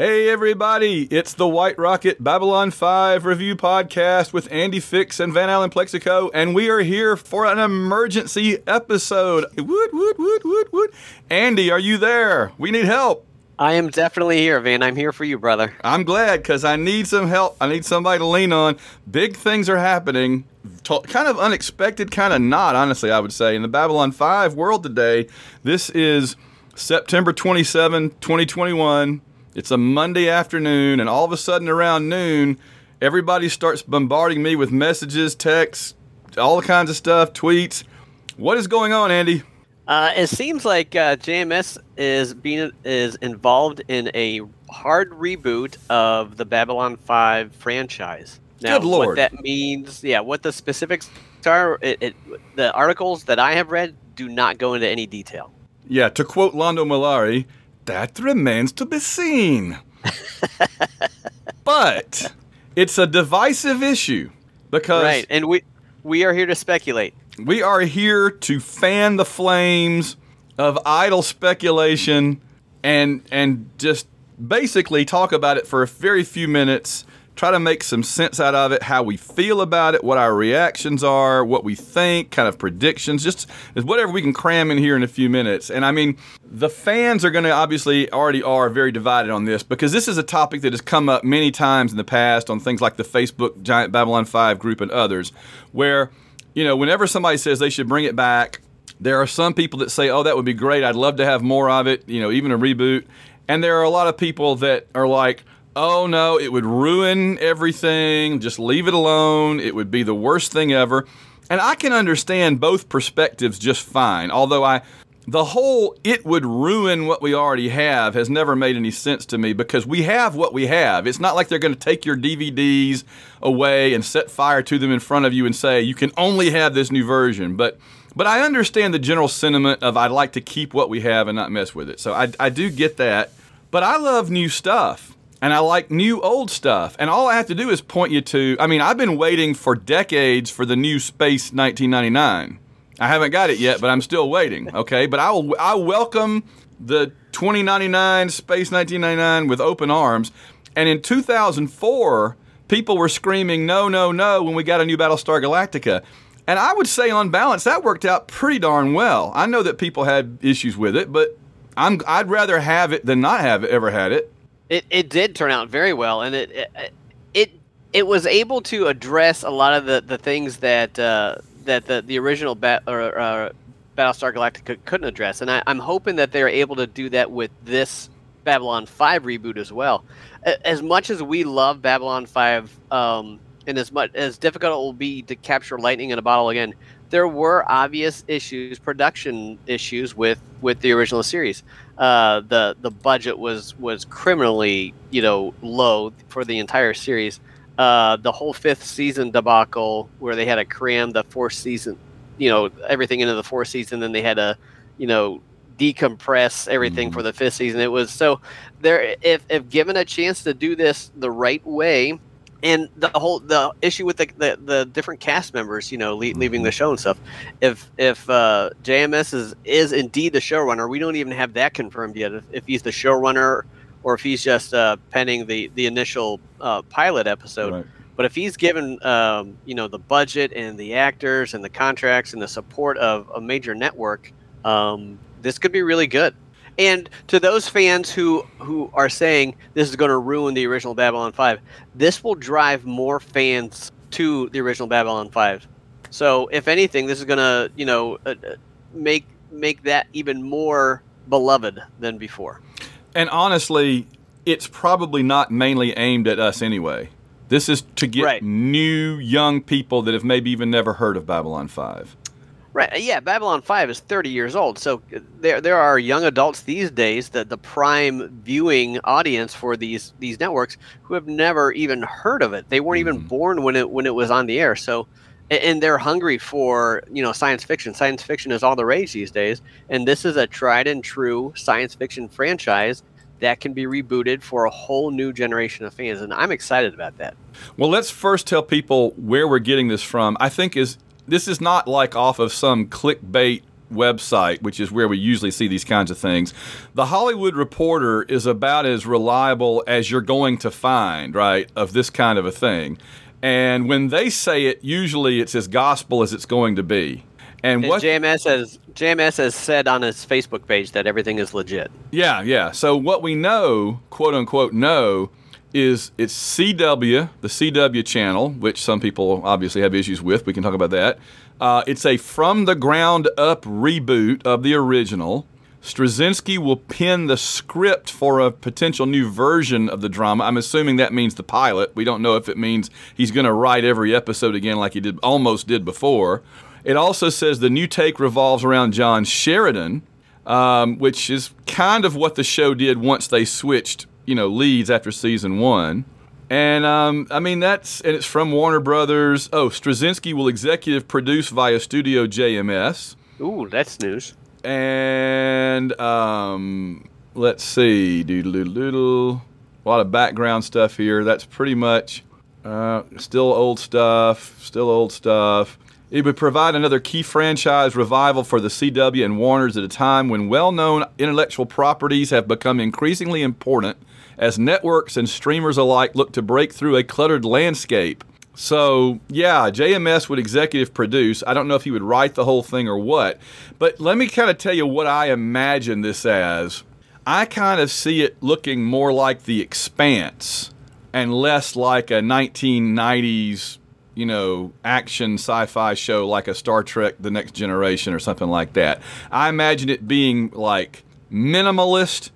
Hey everybody, it's the White Rocket Babylon 5 review podcast with Andy Fix and Van Allen Plexico, and we are here for an emergency episode. Woot, woot, woot, woot, woot. Andy, are you there? We need help. I am definitely here, Van. I'm here for you, brother. I'm glad because I need some help. I need somebody to lean on. Big things are happening. Kind of unexpected, kind of not, honestly, I would say. In the Babylon 5 world today, this is September 27, 2021. It's a Monday afternoon, and all of a sudden around noon, everybody starts bombarding me with messages, texts, all kinds of stuff, tweets. What is going on, Andy? Uh, it seems like uh, JMS is being is involved in a hard reboot of the Babylon Five franchise. Now, Good Lord. what that means, yeah, what the specifics are, it, it, the articles that I have read do not go into any detail. Yeah, to quote Londo Mollari, that remains to be seen. but it's a divisive issue because right, and we we are here to speculate. We are here to fan the flames of idle speculation and and just basically talk about it for a very few minutes try to make some sense out of it, how we feel about it, what our reactions are, what we think, kind of predictions, just whatever we can cram in here in a few minutes. And I mean, the fans are going to obviously already are very divided on this because this is a topic that has come up many times in the past on things like the Facebook Giant Babylon 5 group and others, where, you know, whenever somebody says they should bring it back, there are some people that say, oh, that would be great. I'd love to have more of it, you know, even a reboot. And there are a lot of people that are like, oh no, it would ruin everything. Just leave it alone. It would be the worst thing ever. And I can understand both perspectives just fine. Although I, the whole it would ruin what we already have has never made any sense to me because we have what we have. It's not like they're going to take your DVDs away and set fire to them in front of you and say you can only have this new version. But but I understand the general sentiment of I'd like to keep what we have and not mess with it. So I, I do get that. But I love new stuff and I like new old stuff. And all I have to do is point you to I mean, I've been waiting for decades for the new Space 1999. I haven't got it yet, but I'm still waiting, okay? But I will I welcome the 2099 Space 1999 with open arms. And in 2004, people were screaming no, no, no when we got a new Battlestar Galactica. And I would say on balance that worked out pretty darn well. I know that people had issues with it, but I'm I'd rather have it than not have ever had it. It it did turn out very well, and it it it, it was able to address a lot of the, the things that uh, that the the original bat, or, uh, Battlestar Galactica couldn't address, and I, I'm hoping that they're able to do that with this Babylon 5 reboot as well. As much as we love Babylon 5, um, and as much as difficult it will be to capture lightning in a bottle again, there were obvious issues, production issues with with the original series. Uh, the the budget was was criminally you know low for the entire series. Uh, the whole fifth season debacle where they had to cram the fourth season, you know, everything into the fourth season, then they had to, you know, decompress everything mm-hmm. for the fifth season. It was so there. If if given a chance to do this the right way, and the whole the issue with the, the, the different cast members, you know, le- leaving the mm-hmm. show and stuff. If if uh, JMS is is indeed the showrunner, we don't even have that confirmed yet. If, if he's the showrunner or if he's just uh, penning the the initial uh, pilot episode. Right. But if he's given, um, you know, the budget and the actors and the contracts and the support of a major network, um, this could be really good. And to those fans who who are saying this is going to ruin the original Babylon 5, this will drive more fans to the original Babylon 5. So, if anything, this is going to, you know, uh, uh, make make that even more beloved than before. And honestly, it's probably not mainly aimed at us anyway. This is to get right. new young people that have maybe even never heard of Babylon 5. Right. Yeah, Babylon 5 is 30 years old. So there there are young adults these days that the prime viewing audience for these these networks who have never even heard of it. They weren't mm-hmm. even born when it when it was on the air. So and they're hungry for, you know, science fiction. Science fiction is all the rage these days, and this is a tried and true science fiction franchise that can be rebooted for a whole new generation of fans and I'm excited about that. Well, let's first tell people where we're getting this from. I think is this is not like off of some clickbait website, which is where we usually see these kinds of things, the Hollywood Reporter is about as reliable as you're going to find, right, of this kind of a thing. And when they say it, usually it's as gospel as it's going to be. And, And what JMS has JMS has said on his Facebook page that everything is legit. Yeah, yeah. So what we know, quote unquote, know is it's CW, the CW channel, which some people obviously have issues with. We can talk about that. Uh, it's a from the ground up reboot of the original. Straczynski will pen the script for a potential new version of the drama. I'm assuming that means the pilot. We don't know if it means he's going to write every episode again like he did almost did before. It also says the new take revolves around John Sheridan, um, which is kind of what the show did once they switched, you know, leads after season one. And um, I mean that's and it's from Warner Brothers. Oh, Straczynski will executive produce via Studio JMS. Ooh, that's news. And um, let's see, doodle doodle doodle. A lot of background stuff here. That's pretty much uh, still old stuff. Still old stuff. It would provide another key franchise revival for the CW and Warner's at a time when well known intellectual properties have become increasingly important as networks and streamers alike look to break through a cluttered landscape. So, yeah, JMS would executive produce. I don't know if he would write the whole thing or what, but let me kind of tell you what I imagine this as. I kind of see it looking more like The Expanse and less like a 1990s you know, action sci-fi show like a Star Trek: The Next Generation or something like that. I imagine it being like minimalist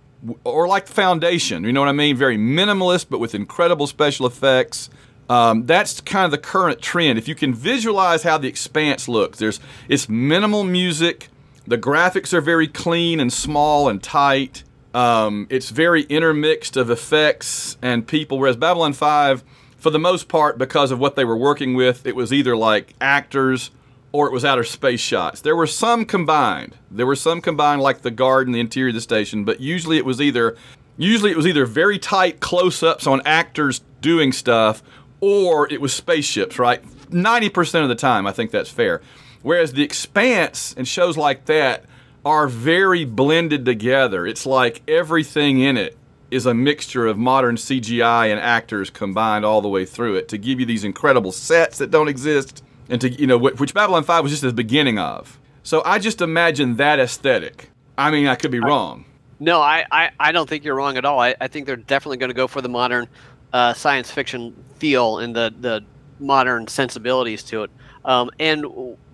or like the Foundation. You know what I mean? Very minimalist, but with incredible special effects. Um, that's kind of the current trend. If you can visualize how the Expanse looks, there's it's minimal music. The graphics are very clean and small and tight. Um, it's very intermixed of effects and people. Whereas Babylon 5 for the most part, because of what they were working with, it was either like actors or it was outer space shots. There were some combined. There were some combined, like the guard the interior of the station, but usually it was either usually it was either very tight close-ups on actors doing stuff, or it was spaceships. Right, ninety percent of the time, I think that's fair. Whereas the Expanse and shows like that are very blended together. It's like everything in it is a mixture of modern CGI and actors combined all the way through it to give you these incredible sets that don't exist, and to you know which Babylon Five was just the beginning of. So I just imagine that aesthetic. I mean, I could be wrong. No, I, I, I don't think you're wrong at all. I, I think they're definitely going to go for the modern uh, science fiction feel and the, the modern sensibilities to it. Um, and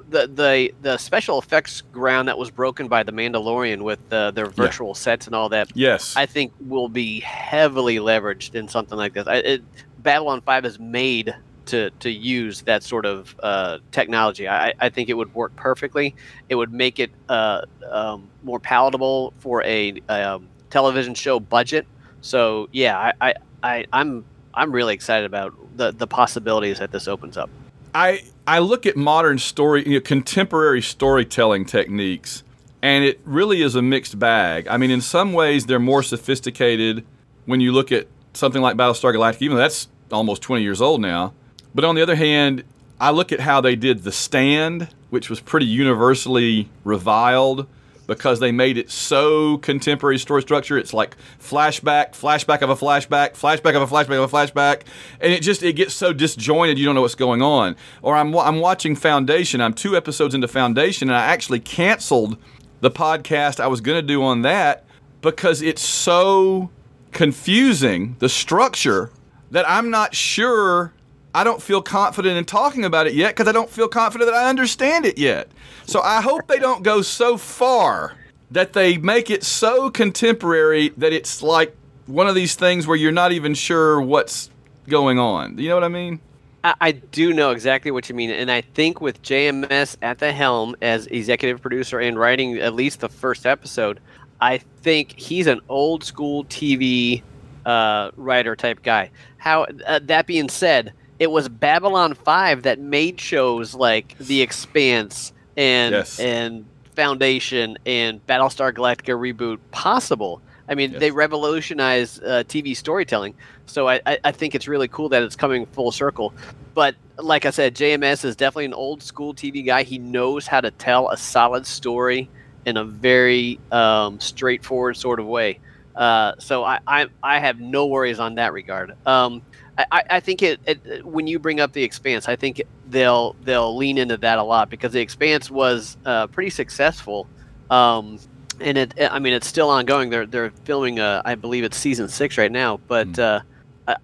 the, the the special effects ground that was broken by the Mandalorian with uh, their virtual sets and all that, Yes. I think will be heavily leveraged in something like this. I, it, Babylon Five is made to to use that sort of uh, technology. I, I think it would work perfectly. It would make it uh, um, more palatable for a um, television show budget. So yeah, I, I, I I'm I'm really excited about the the possibilities that this opens up. I I look at modern story, you know, contemporary storytelling techniques, and it really is a mixed bag. I mean, in some ways, they're more sophisticated when you look at something like Battlestar Galactica, even though that's almost 20 years old now. But on the other hand, I look at how they did The Stand, which was pretty universally reviled because they made it so contemporary story structure. It's like flashback, flashback of a flashback, flashback of a flashback of a flashback, and it just it gets so disjointed you don't know what's going on. Or I'm I'm watching Foundation. I'm two episodes into Foundation, and I actually canceled the podcast I was going to do on that because it's so confusing the structure that I'm not sure I don't feel confident in talking about it yet because I don't feel confident that I understand it yet. So I hope they don't go so far that they make it so contemporary that it's like one of these things where you're not even sure what's going on. Do you know what I mean? I, I do know exactly what you mean, and I think with JMS at the helm as executive producer and writing at least the first episode, I think he's an old school TV uh, writer type guy. How uh, that being said, it was Babylon Five that made shows like The Expanse and Yes. and Foundation and Battlestar Galactica reboot possible. I mean, Yes. they revolutionized uh, TV storytelling. So I, I, I think it's really cool that it's coming full circle. But like I said, JMS is definitely an old school TV guy. He knows how to tell a solid story in a very um, straightforward sort of way. Uh, so I, I, I have no worries on that regard. Um, I- I, think it, it when you bring up the expanse, I think they'll they'll lean into that a lot because the expanse was uh, pretty successful. Um, and it, I mean, it's still ongoing. They're they're filming, uh, I believe it's season six right now. But uh,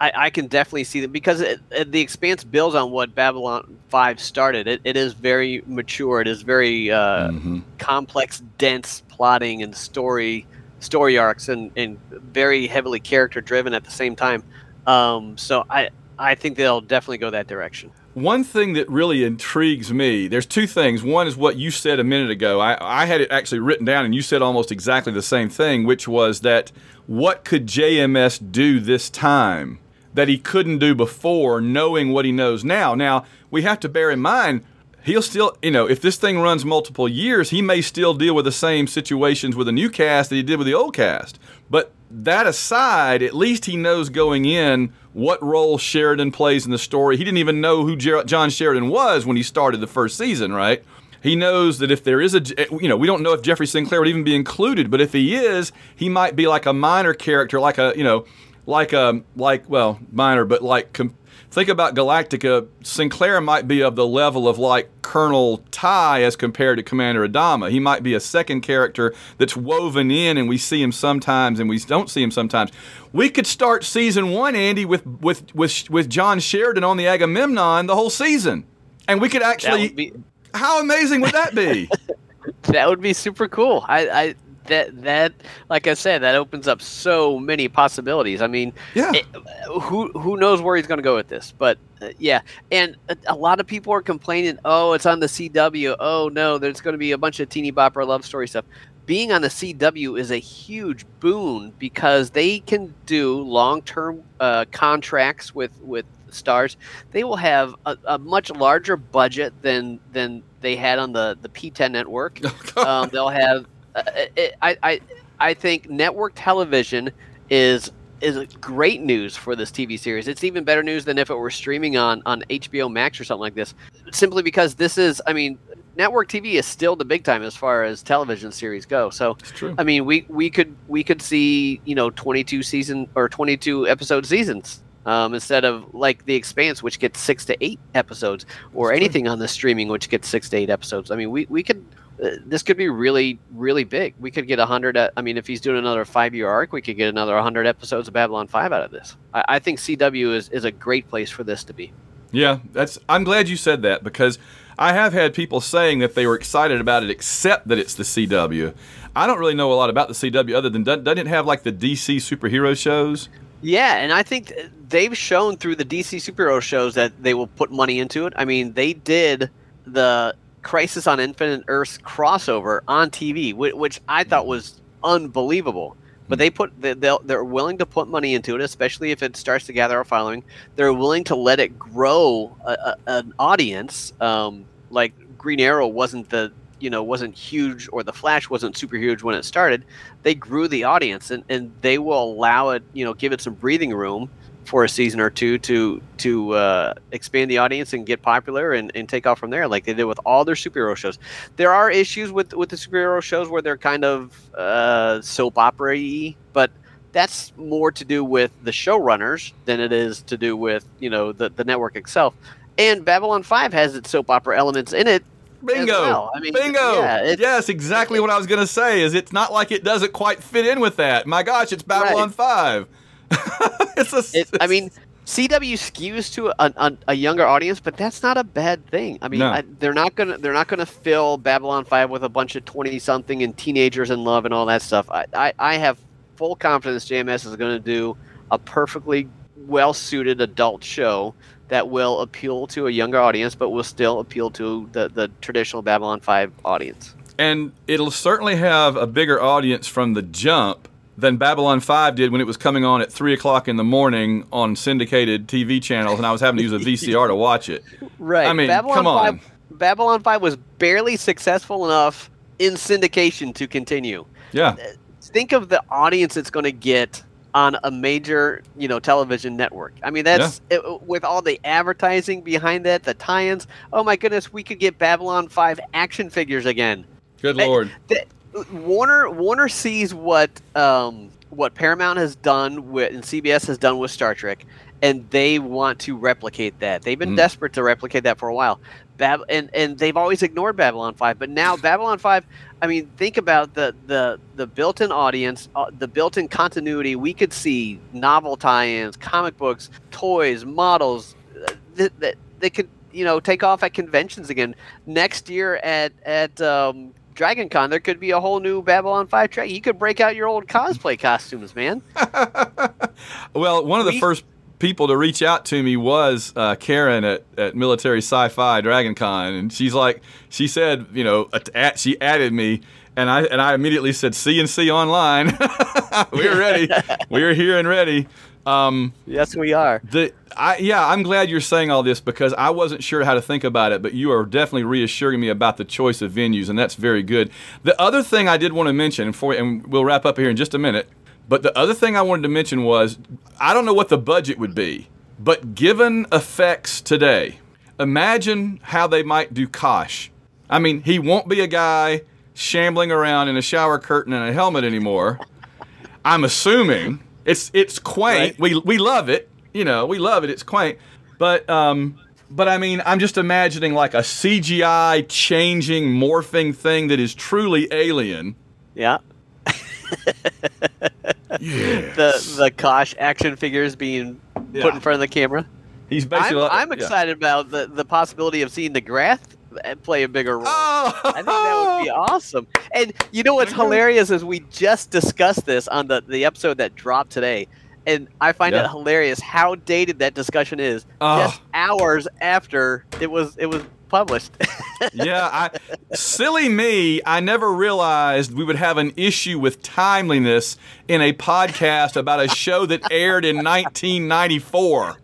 I, I can definitely see that because it, it, the Expanse builds on what Babylon Five started. It, it is very mature. It is very uh, Mhm. complex, dense plotting and story story arcs, and, and very heavily character driven at the same time. Um, so I I think they'll definitely go that direction. One thing that really intrigues me, there's two things. One is what you said a minute ago. I, I had it actually written down, and you said almost exactly the same thing, which was that what could JMS do this time that he couldn't do before, knowing what he knows now? Now, we have to bear in mind, he'll still, you know, if this thing runs multiple years, he may still deal with the same situations with a new cast that he did with the old cast. But that aside, at least he knows going in what role Sheridan plays in the story. He didn't even know who John Sheridan was when he started the first season, right? He knows that if there is a, you know, we don't know if Jeffrey Sinclair would even be included, but if he is, he might be like a minor character, like a, you know, like a, like, well, minor, but like, com- think about Galactica. Sinclair might be of the level of like Colonel Tigh as compared to Commander Adama. He might be a second character that's woven in, and we see him sometimes, and we don't see him sometimes. We could start season one, Andy, with with with with John Sheridan on the Agamemnon the whole season, and we could actually. Be- how amazing would that be? that would be super cool. I, I that that like I said, that opens up so many possibilities. I mean, Yeah. it- who who knows where he's going to go with this? But uh, yeah, and a, a lot of people are complaining. Oh, it's on the CW. Oh no, there's going to be a bunch of teeny bopper love story stuff. Being on the CW is a huge boon because they can do long term uh, contracts with with stars. They will have a, a much larger budget than than they had on the the PTEN network um, they'll have. Uh, it, I, I I think network television is is great news for this TV series. It's even better news than if it were streaming on on HBO Max or something like this. Simply because this is, I mean, network TV is still the big time as far as television series go. So true. I mean, we we could we could see you know 22 season or 22 episode seasons um, instead of like The Expanse, which gets six to eight episodes, or anything on the streaming which gets six to eight episodes. I mean, we we could. Uh, this could be really, really big. We could get a hundred. I mean, if he's doing another five-year arc, we could get another hundred episodes of Babylon Five out of this. I, I think CW is, is a great place for this to be. Yeah, that's. I'm glad you said that because I have had people saying that they were excited about it, except that it's the CW. I don't really know a lot about the CW other than doesn't doesn't it have like the DC superhero shows? Yeah, and I think they've shown through the DC superhero shows that they will put money into it. I mean, they did the Crisis on Infinite Earths crossover on TV, which, I thought was unbelievable. But they put they- they'll, they're willing to put money into it, especially if it starts to gather a following. They're willing to let it grow a, a, an audience. Um, like Green Arrow wasn't the you know wasn't huge, or the Flash wasn't super huge when it started they grew the audience and, and they will allow it you know give it some breathing room for a season or two to to uh, expand the audience and get popular and, and take off from there like they did with all their superhero shows there are issues with with the superhero shows where they're kind of uh, soap opera y, but that's more to do with the showrunners than it is to do with you know the, the network itself and babylon 5 has its soap opera elements in it Bingo! well. I mean, Bingo! yeah, it- yes, exactly what I was going to say. Is it's not like it doesn't quite fit in with that. My gosh, it's Babylon Five. it's a. it, I mean, CW skews to a, a, a younger audience, but that's not a bad thing. I mean, No. I, they're not gonna they're not gonna fill Babylon Five with a bunch of twenty something and teenagers in love and all that stuff. I, I, I have full confidence JMS is going to do a perfectly well suited adult show that will appeal to a younger audience, but will still appeal to the, the traditional Babylon Five audience. and it'll certainly have a bigger audience from the jump than Babylon 5 did when it was coming on at 3 o'clock in the morning on syndicated TV channels, and I was having to use a VCR to watch it. Right. I mean, Babylon come on. 5, Babylon 5 was barely successful enough in syndication to continue. Yeah. Uh, think of the audience it's going to get on a major, you know, television network. I mean, that's it, with all the advertising behind that, the tie-ins. Oh my goodness, we could get Babylon 5 action figures again. Good lord. Eh, the, Warner Warner sees what um, what Paramount has done with and CBS has done with Star Trek, and they want to replicate that. They've been Mm. desperate to replicate that for a while. Bab- and and they've always ignored Babylon 5, but now Babylon 5, I mean, think about the the the built-in audience, uh, the built-in continuity. We could see novel tie-ins, comic books, toys, models uh, that that they could, you know, take off at conventions again. Next year at at um, Dragon Con, there could be a whole new Babylon 5 track. You could break out your old cosplay costumes, man. well, one of the We- first people to reach out to me was uh, Karen at, at Military Sci-Fi Dragon Con, and she's like, she said, you know, at, at- she added me, and I and I immediately said CNC online. we're ready. we're here and ready. Um, Yes, we are. the I yeah, I'm glad you're saying all this because I wasn't sure how to think about it, but you are definitely reassuring me about the choice of venues, and that's very good. The other thing I did want to mention, for and we'll wrap up here in just a minute, but the other thing I wanted to mention was I don't know what the budget would be, but given effects today, imagine how they might do Kosh. I mean, he won't be a guy shambling around in a shower curtain and a helmet anymore. I'm assuming it's it's quaint. We we love it. You know, we love it. It's quaint. But um but I mean, I'm just imagining like a CGI changing morphing thing that is truly alien. Yeah. Yeah. The the Kosh action figures being Yeah. put in front of the camera. He's I'm, basically like- I'm yeah. excited about the, the possibility of seeing the Grath play a bigger role. Oh, I think that would be awesome. And you know what's mm-hmm. hilarious is we just discussed this on the, the episode that dropped today. And I find Yeah. it hilarious how dated that discussion is Oh. just hours after it was it was published. yeah, I silly me, I never realized we would have an issue with timeliness in a podcast about a show that aired in 1994.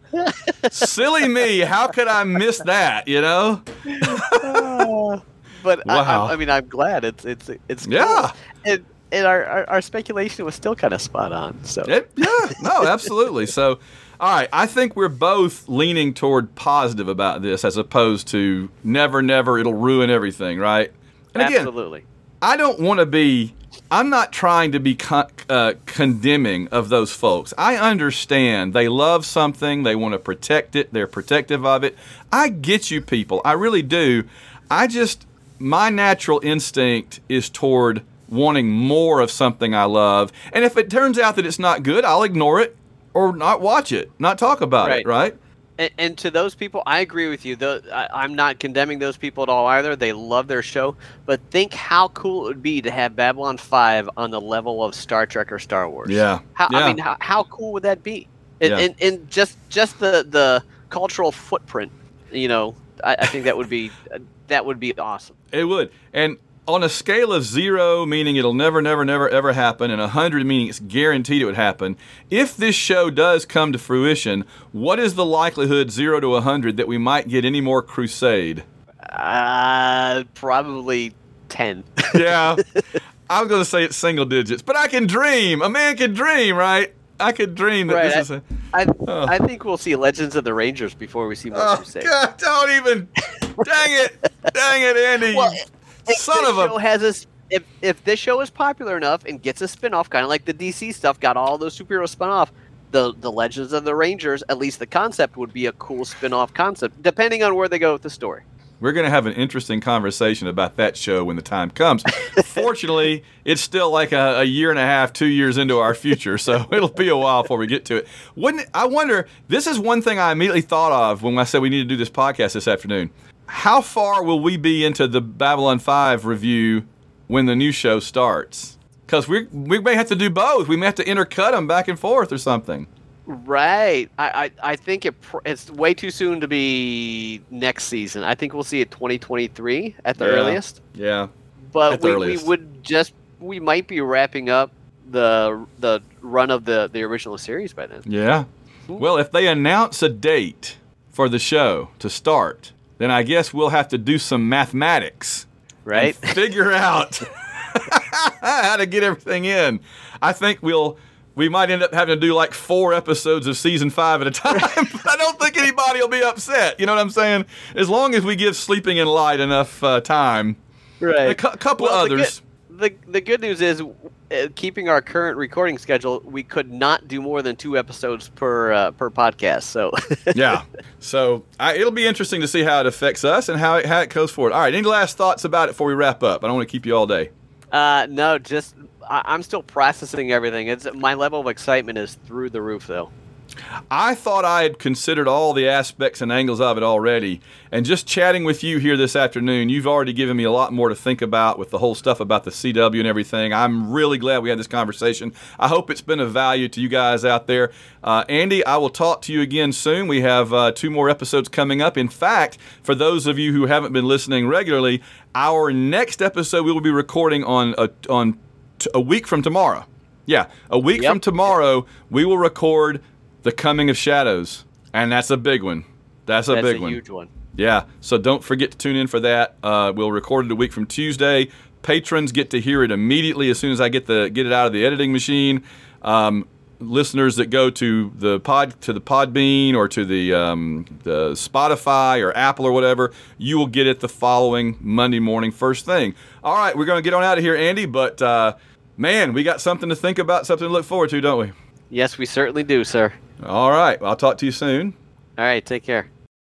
silly me, how could I miss that, you know? Uh, but I, Wow. I, I mean, I'm glad it's it's it's cool. Yeah. And and our, our, our speculation was still kind of spot on. So It, yeah, no, absolutely. So, all right, I think we're both leaning toward positive about this as opposed to never, never, it'll ruin everything, right? And again, absolutely. I don't want to be. I'm not trying to be con- uh, condemning of those folks. I understand they love something, they want to protect it, they're protective of it. I get you, people. I really do. I just my natural instinct is toward wanting more of something I love, and if it turns out that it's not good, I'll ignore it or not watch it, not talk about it. Right. Right? And, and to those people, I agree with you. Though I, I'm not condemning those people at all either. They love their show, but think how cool it would be to have Babylon Five on the level of Star Trek or Star Wars. Yeah. How, Yeah. I mean, how, how cool would that be? And, Yeah. and, and just just the the cultural footprint. You know, I, I think that would be that would be awesome. It would. And on a scale of zero, meaning it'll never, never, never, ever happen, and 100, meaning it's guaranteed it would happen, if this show does come to fruition, what is the likelihood, zero to 100, that we might get any more Crusade? Uh, probably ten. Yeah. I was going to say it's single digits, but I can dream. A man can dream, right? I could dream that Right, this is a. I Oh. I think we'll see Legends of the Rangers before we see more Oh, Crusade. God, don't even. Dang it. Dang it, Andy. Well, you if son of a. show has a if if this show is popular enough and gets a spin-off kind of like the DC stuff got all those superheroes spun off the the Legends of the Rangers at least the concept would be a cool spin-off concept depending on where they go with the story We're going to have an interesting conversation about that show when the time comes. Fortunately, it's still like a, a year and a half, two years into our future, so it'll be a while before we get to it. Wouldn't I wonder? This is one thing I immediately thought of when I said we need to do this podcast this afternoon. How far will we be into the Babylon Five review when the new show starts? Because we we may have to do both. We may have to intercut them back and forth or something. right I I, I think it pr- it's way too soon to be next season I think we'll see it 2023 at the Yeah. earliest Yeah. but At the we, we would just we might be wrapping up the the run of the the original series by then Yeah. Hmm. Well, if they announce a date for the show to start, then I guess we'll have to do some mathematics. right and figure out how to get everything in. I think we'll we might end up having to do like four episodes of season five at a time. but I don't think anybody will be upset. You know what I'm saying? As long as we give Sleeping in Light enough uh, time. Right. A cu- couple Well, the others. The the good news is, uh, keeping our current recording schedule, we could not do more than two episodes per uh, per podcast. So yeah. So I, it'll be interesting to see how it affects us and how it, how it goes forward. All right. Any last thoughts about it before we wrap up? I don't want to keep you all day. uh, no, just I, I'm still processing everything. It's my level of excitement is through the roof, though. I thought I had considered all the aspects and angles of it already. And just chatting with you here this afternoon, you've already given me a lot more to think about with the whole stuff about the CW and everything. I'm really glad we had this conversation. I hope it's been of value to you guys out there. Uh, Andy, I will talk to you again soon. We have uh, two more episodes coming up. In fact, for those of you who haven't been listening regularly, our next episode we will be recording on a, on t- a week from tomorrow. Yeah, a week Yep. from tomorrow, we will record the Coming of Shadows, and that's a big one. That's a That's big a one. huge one. Yeah, so don't forget to tune in for that. Uh, we'll record it a week from Tuesday. Patrons get to hear it immediately as soon as I get the get it out of the editing machine. Um, listeners that go to the pod to the Podbean or to the um, the Spotify or Apple or whatever, you will get it the following Monday morning, first thing. All right, we're gonna get on out of here, Andy. But uh, man, we got something to think about, something to look forward to, don't we? Yes, we certainly do, sir. All right, well, I'll talk to you soon. All right, take care.